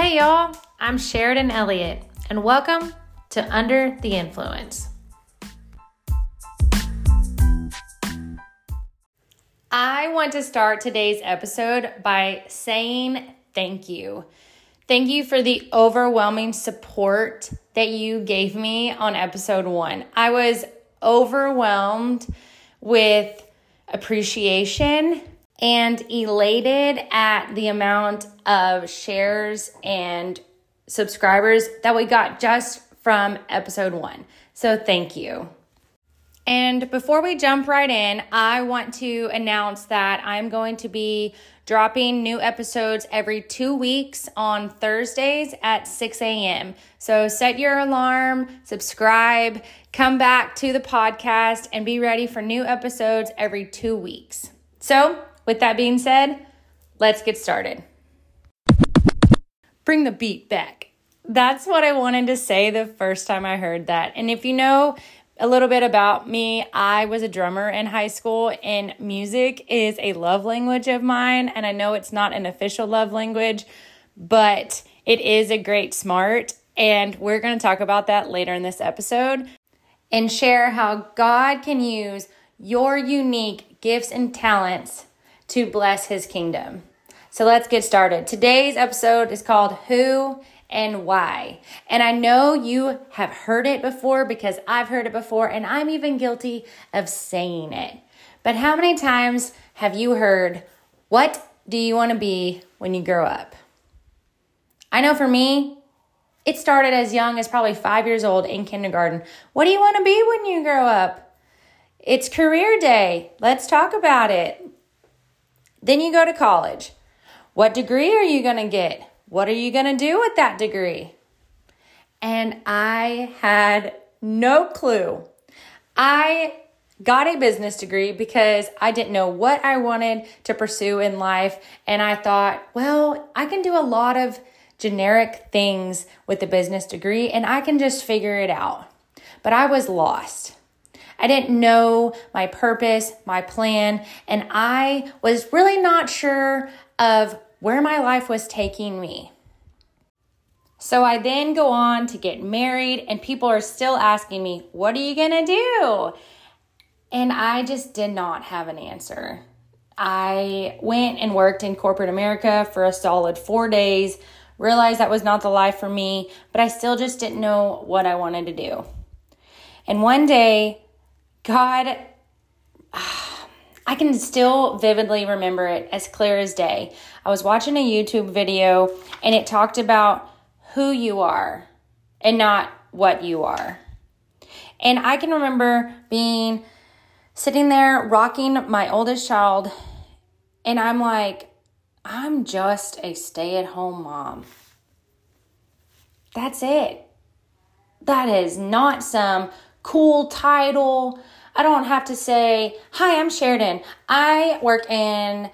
Hey, y'all, I'm Sheridan Elliott, and welcome to Under the Influence. I want to start today's episode by saying thank you. Thank you for the overwhelming support that you gave me on episode one. I was overwhelmed with appreciation and elated at the amount of shares and subscribers that we got just from episode one. So, thank you. And before we jump right in, I want to announce that I'm going to be dropping new episodes every two weeks on Thursdays at 6 a.m. So set your alarm, subscribe, come back to the podcast, and be ready for new episodes every two weeks. So, with that being said, let's get started. Bring the beat back. That's what I wanted to say the first time I heard that. And if you know a little bit about me, I was a drummer in high school, and music is a love language of mine. And I know it's not an official love language, but it is a great smart. And we're going to talk about that later in this episode and share how God can use your unique gifts and talents to bless his kingdom. So let's get started. Today's episode is called Who and Why. And I know you have heard it before because I've heard it before, and I'm even guilty of saying it. But how many times have you heard, What do you want to be when you grow up? I know for me, it started as young as probably five years old in kindergarten. What do you want to be when you grow up? It's career day. Let's talk about it. Then you go to college. What degree are you going to get? What are you going to do with that degree? And I had no clue. I got a business degree because I didn't know what I wanted to pursue in life. And I thought, well, I can do a lot of generic things with a business degree and I can just figure it out. But I was lost. I didn't know my purpose, my plan, and I was really not sure of where my life was taking me. So I then go on to get married, and people are still asking me, What are you gonna do? And I just did not have an answer. I went and worked in corporate America for a solid four days, realized that was not the life for me, but I still just didn't know what I wanted to do. And one day, God, I can still vividly remember it as clear as day. I was watching a YouTube video and it talked about who you are and not what you are. And I can remember being sitting there rocking my oldest child, and I'm like, I'm just a stay at home mom. That's it. That is not some cool title. I don't have to say, Hi, I'm Sheridan. I work in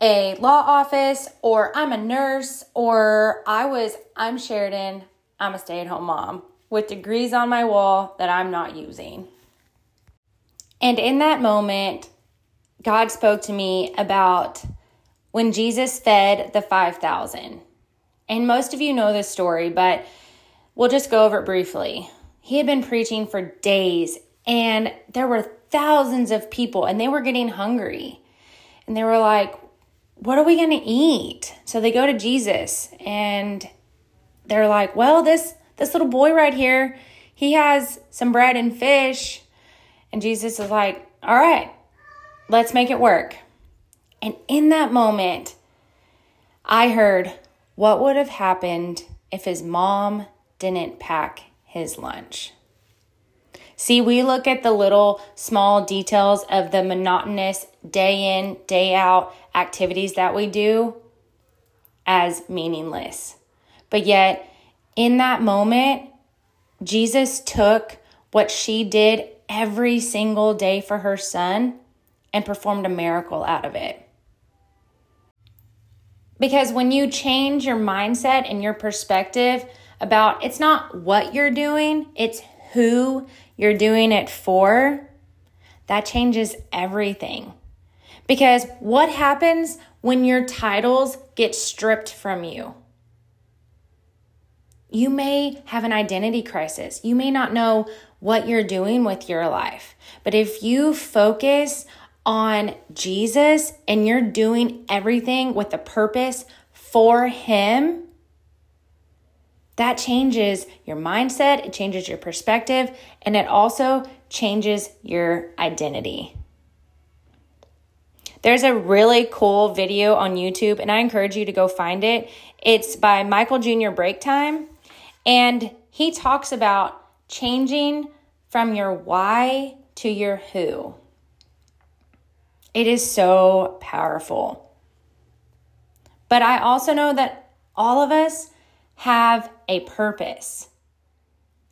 a law office, or I'm a nurse, or I was, I'm Sheridan. I'm a stay at home mom with degrees on my wall that I'm not using. And in that moment, God spoke to me about when Jesus fed the 5,000. And most of you know this story, but we'll just go over it briefly. He had been preaching for days and there were thousands of people and they were getting hungry. And they were like, what are we going to eat? So they go to Jesus and they're like, well, this this little boy right here, he has some bread and fish. And Jesus is like, all right, let's make it work. And in that moment, I heard what would have happened if his mom didn't pack his lunch. See, we look at the little small details of the monotonous day in, day out activities that we do as meaningless. But yet, in that moment, Jesus took what she did every single day for her son and performed a miracle out of it. Because when you change your mindset and your perspective about it's not what you're doing, it's who you're doing it for, that changes everything. Because what happens when your titles get stripped from you? You may have an identity crisis. You may not know what you're doing with your life. But if you focus on Jesus and you're doing everything with a purpose for Him, that changes your mindset, it changes your perspective, and it also changes your identity. There's a really cool video on YouTube, and I encourage you to go find it. It's by Michael Jr. Break Time, and he talks about changing from your why to your who. It is so powerful. But I also know that all of us have a purpose.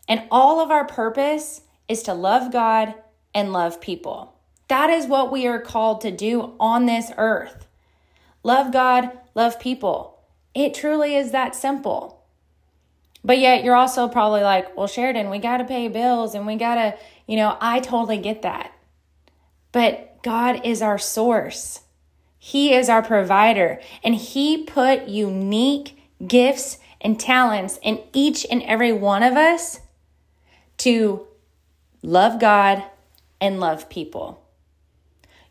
And all of our purpose is to love God and love people. That is what we are called to do on this earth. Love God, love people. It truly is that simple. But yet you're also probably like, well, Sheridan, we got to pay bills and we got to, you know, I totally get that. But God is our source. He is our provider and he put unique gifts and talents in each and every one of us to love God and love people.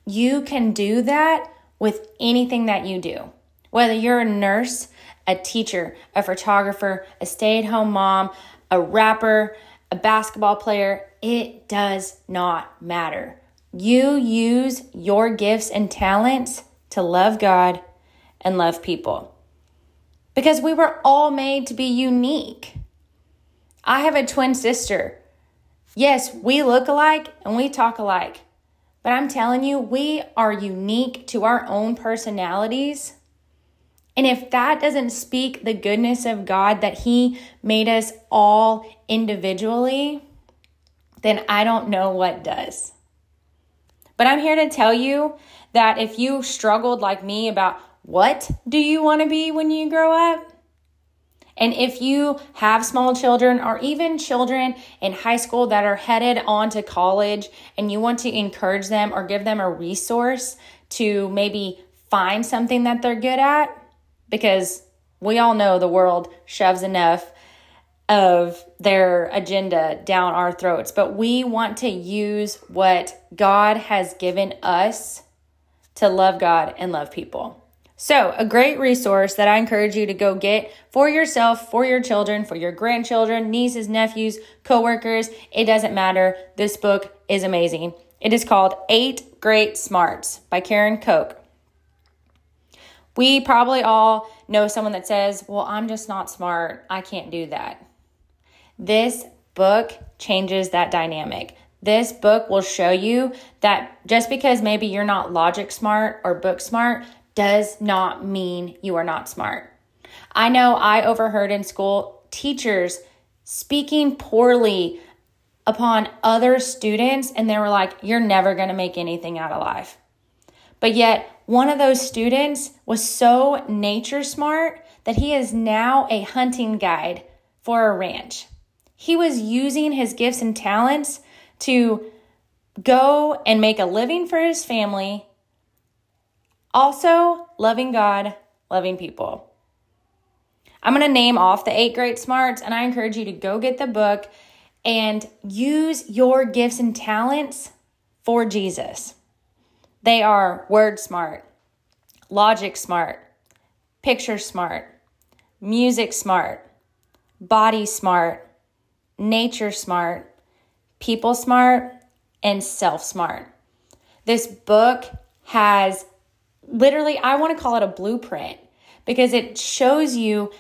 You can do that with anything that you do. Whether you're a nurse, a teacher, a photographer, a stay at home mom, a rapper, a basketball player, it does not matter. You use your gifts and talents to love God and love people. Because we were all made to be unique. I have a twin sister. Yes, we look alike and we talk alike. But I'm telling you, we are unique to our own personalities. And if that doesn't speak the goodness of God that He made us all individually, then I don't know what does. But I'm here to tell you that if you struggled like me about what do you want to be when you grow up, and if you have small children or even children in high school that are headed on to college and you want to encourage them or give them a resource to maybe find something that they're good at, because we all know the world shoves enough of their agenda down our throats, but we want to use what God has given us to love God and love people. So, a great resource that I encourage you to go get for yourself, for your children, for your grandchildren, nieces, nephews, coworkers, it doesn't matter. This book is amazing. It is called Eight Great Smarts by Karen Koch. We probably all know someone that says, Well, I'm just not smart. I can't do that. This book changes that dynamic. This book will show you that just because maybe you're not logic smart or book smart does not mean you are not smart. I know I overheard in school teachers speaking poorly upon other students, and they were like, You're never to make anything out of life. But yet, one of those students was so nature smart that he is now a hunting guide for a ranch. He was using his gifts and talents to go and make a living for his family also, loving God, loving people. I'm going to name off the eight great smarts, and I encourage you to go get the book and use your gifts and talents for Jesus. They are word smart, logic smart, picture smart, music smart, body smart, nature smart, people smart, and self smart. This book has literally, I want to call it a blueprint because it shows you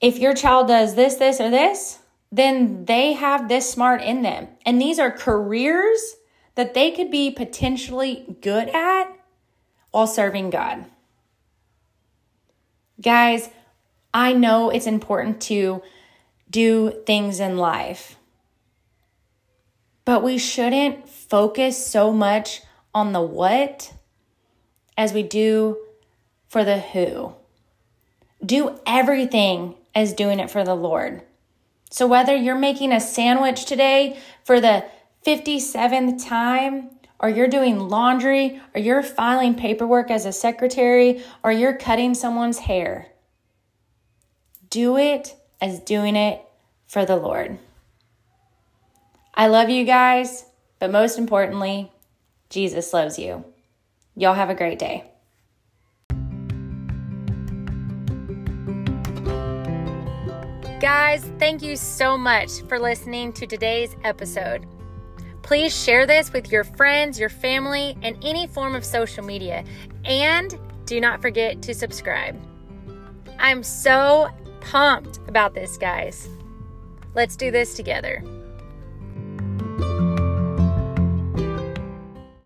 if your child does this, this, or this, then they have this smart in them. And these are careers that they could be potentially good at while serving God. Guys, I know it's important to do things in life, but we shouldn't focus so much on the what as we do for the who. Do everything as doing it for the Lord. So, whether you're making a sandwich today for the 57th time, or you're doing laundry, or you're filing paperwork as a secretary, or you're cutting someone's hair, do it as doing it for the Lord. I love you guys, but most importantly, Jesus loves you. Y'all have a great day. Guys, thank you so much for listening to today's episode. Please share this with your friends, your family, and any form of social media. And do not forget to subscribe. I'm so pumped about this, guys. Let's do this together.